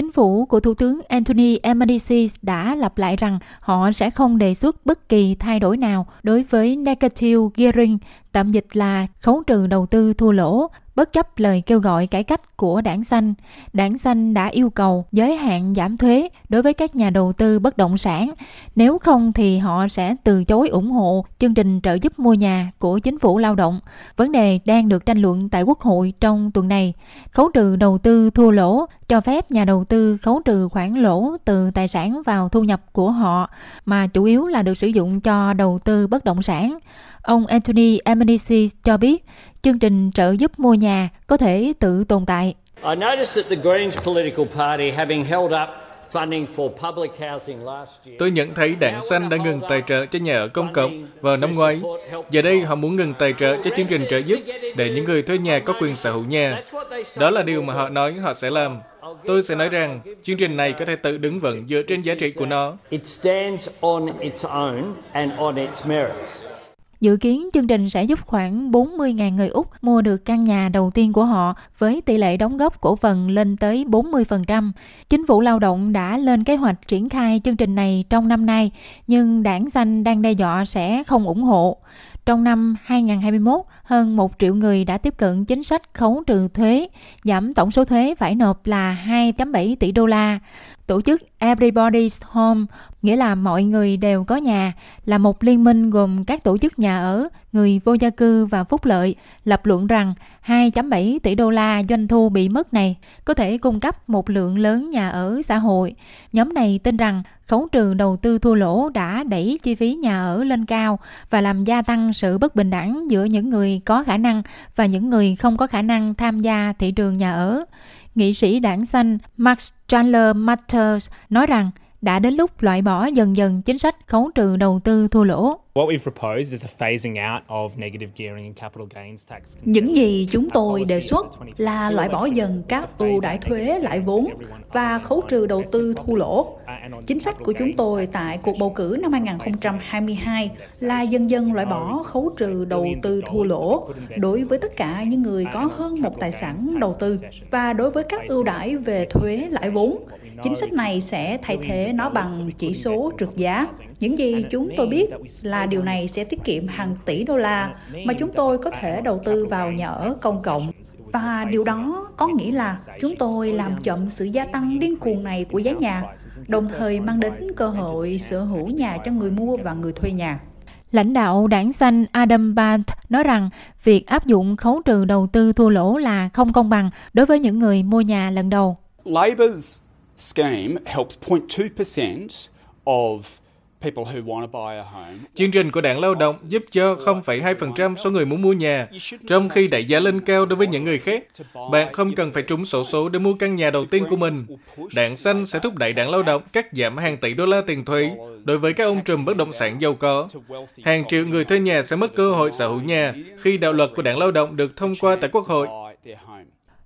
Chính phủ của Thủ tướng Anthony Albanese đã lặp lại rằng họ sẽ không đề xuất bất kỳ thay đổi nào đối với negative gearing, tạm dịch là khấu trừ đầu tư thua lỗ, bất chấp lời kêu gọi cải cách của đảng xanh. Đảng xanh đã yêu cầu giới hạn giảm thuế đối với các nhà đầu tư bất động sản. Nếu không thì họ sẽ từ chối ủng hộ chương trình trợ giúp mua nhà của chính phủ lao động. Vấn đề đang được tranh luận tại Quốc hội trong tuần này. Khấu trừ đầu tư thua lỗ, cho phép nhà đầu tư khấu trừ khoản lỗ từ tài sản vào thu nhập của họ, mà chủ yếu là được sử dụng cho đầu tư bất động sản. Ông Anthony Albanese cho biết chương trình trợ giúp mua nhà có thể tự tồn tại. I noticed that the Greens political party having held up Tôi nhận thấy đảng xanh đã ngừng tài trợ cho nhà ở công cộng vào năm ngoái. Giờ đây họ muốn ngừng tài trợ cho chương trình trợ giúp để những người thuê nhà có quyền sở hữu nhà. Đó là điều mà họ nói họ sẽ làm. Tôi sẽ nói rằng chương trình này có thể tự đứng vững dựa trên giá trị của nó. Dự kiến chương trình sẽ giúp khoảng 40.000 người Úc mua được căn nhà đầu tiên của họ với tỷ lệ đóng góp cổ phần lên tới 40%. Chính phủ lao động đã lên kế hoạch triển khai chương trình này trong năm nay, nhưng đảng xanh đang đe dọa sẽ không ủng hộ. Trong năm 2021, hơn 1 triệu người đã tiếp cận chính sách khấu trừ thuế, giảm tổng số thuế phải nộp là 2.7 tỷ đô la. Tổ chức Everybody's Home, nghĩa là mọi người đều có nhà, là một liên minh gồm các tổ chức nhà ở, người vô gia cư và phúc lợi, lập luận rằng 2.7 tỷ đô la doanh thu bị mất này có thể cung cấp một lượng lớn nhà ở xã hội. Nhóm này tin rằng khấu trừ đầu tư thua lỗ đã đẩy chi phí nhà ở lên cao và làm gia tăng sự bất bình đẳng giữa những người có khả năng và những người không có khả năng tham gia thị trường nhà ở nghị sĩ đảng xanh Max Chandler Matters nói rằng đã đến lúc loại bỏ dần dần chính sách khấu trừ đầu tư thua lỗ. Những gì chúng tôi đề xuất là loại bỏ dần các ưu đãi thuế lãi vốn và khấu trừ đầu tư thua lỗ. Chính sách của chúng tôi tại cuộc bầu cử năm 2022 là dần dần loại bỏ khấu trừ đầu tư thua lỗ đối với tất cả những người có hơn một tài sản đầu tư và đối với các ưu đãi về thuế, lãi vốn. Chính sách này sẽ thay thế nó bằng chỉ số trượt giá. Những gì chúng tôi biết là điều này sẽ tiết kiệm hàng tỷ đô la mà chúng tôi có thể đầu tư vào nhà ở công cộng. Và điều đó có nghĩa là chúng tôi làm chậm sự gia tăng điên cuồng này của giá nhà, đồng thời mang đến cơ hội sở hữu nhà cho người mua và người thuê nhà. Lãnh đạo đảng xanh Adam Bant nói rằng việc áp dụng khấu trừ đầu tư thua lỗ là không công bằng đối với những người mua nhà lần đầu. Labour's scheme helps 0.2% of Chương trình của đảng lao động giúp cho 0,2% số người muốn mua nhà, trong khi đẩy giá lên cao đối với những người khác. Bạn không cần phải trúng sổ số để mua căn nhà đầu tiên của mình. Đảng xanh sẽ thúc đẩy đảng lao động cắt giảm hàng tỷ đô la tiền thuế đối với các ông trùm bất động sản giàu có. Hàng triệu người thuê nhà sẽ mất cơ hội sở hữu nhà khi đạo luật của đảng lao động được thông qua tại Quốc hội.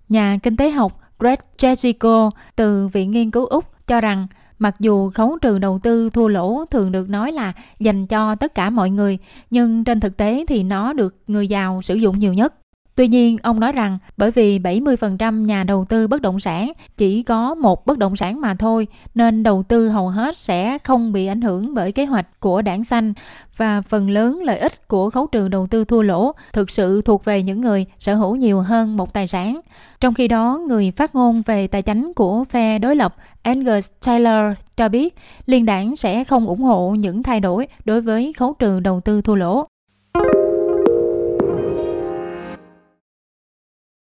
Nhà kinh tế học Greg Jessico từ Viện Nghiên cứu Úc cho rằng mặc dù khấu trừ đầu tư thua lỗ thường được nói là dành cho tất cả mọi người, nhưng trên thực tế thì nó được người giàu sử dụng nhiều nhất. Tuy nhiên, ông nói rằng bởi vì 70% nhà đầu tư bất động sản chỉ có một bất động sản mà thôi, nên đầu tư hầu hết sẽ không bị ảnh hưởng bởi kế hoạch của đảng xanh và phần lớn lợi ích của khấu trừ đầu tư thua lỗ thực sự thuộc về những người sở hữu nhiều hơn một tài sản. Trong khi đó, người phát ngôn về tài chính của phe đối lập Angus Taylor cho biết liên đảng sẽ không ủng hộ những thay đổi đối với khấu trừ đầu tư thua lỗ.